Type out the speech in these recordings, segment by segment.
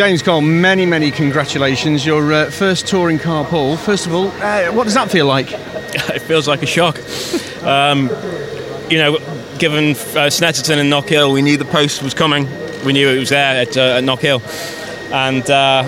James Cole, many, many congratulations. Your uh, first touring car pole. First of all, uh, what does that feel like? it feels like a shock. Um, you know, given uh, Snetterton and Knockhill, we knew the post was coming. We knew it was there at, uh, at Knockhill. And uh,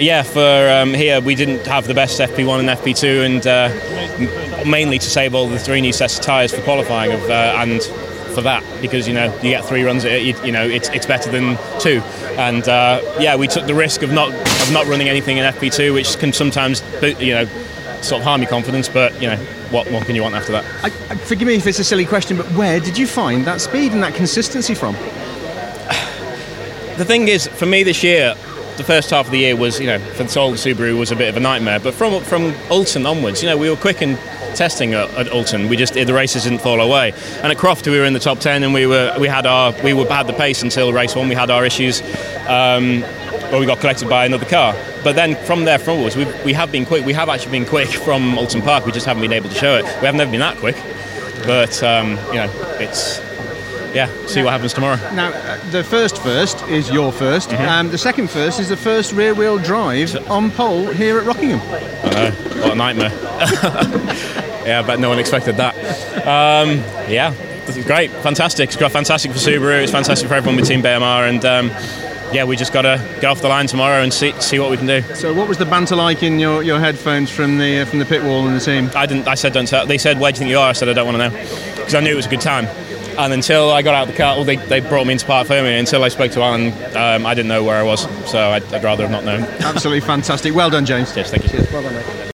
yeah, for um, here, we didn't have the best FP1 and FP2, and uh, mainly to save all the three new sets of tyres for qualifying of, uh, and for that because you know you get three runs at it, you, you know it's, it's better than two. And uh, yeah we took the risk of not of not running anything in FP2 which can sometimes you know sort of harm your confidence but you know what more can you want after that? I, I, forgive me if it's a silly question but where did you find that speed and that consistency from? The thing is for me this year the first half of the year was you know for the Soul Subaru was a bit of a nightmare but from from Oulton onwards you know we were quick and testing at, at Oulton. We just the races didn't fall away. And at Croft, we were in the top ten, and we were we had our we were had the pace until race one. We had our issues. Um, where we got collected by another car. But then from there forwards, we, we have been quick. We have actually been quick from Oulton Park. We just haven't been able to show it. We have never been that quick. But um, you know, it's yeah, see what happens tomorrow. Now, uh, the first first is your 1st mm-hmm. um, the second first is the first rear wheel drive on pole here at Rockingham. I know, what a nightmare. yeah, but no one expected that. Um, yeah, great, fantastic. It's fantastic for Subaru. It's fantastic for everyone with Team BMR, and um, yeah, we just got to get off the line tomorrow and see see what we can do. So, what was the banter like in your, your headphones from the uh, from the pit wall and the team? I didn't. I said don't tell. They said where do you think you are? I said I don't want to know because I knew it was a good time. And until I got out of the car, well, they, they brought me into Parc Fermé. Until I spoke to Alan, um, I didn't know where I was, so I'd, I'd rather have not known. Absolutely fantastic. Well done, James. Yes, thank you. Cheers. Well done, mate.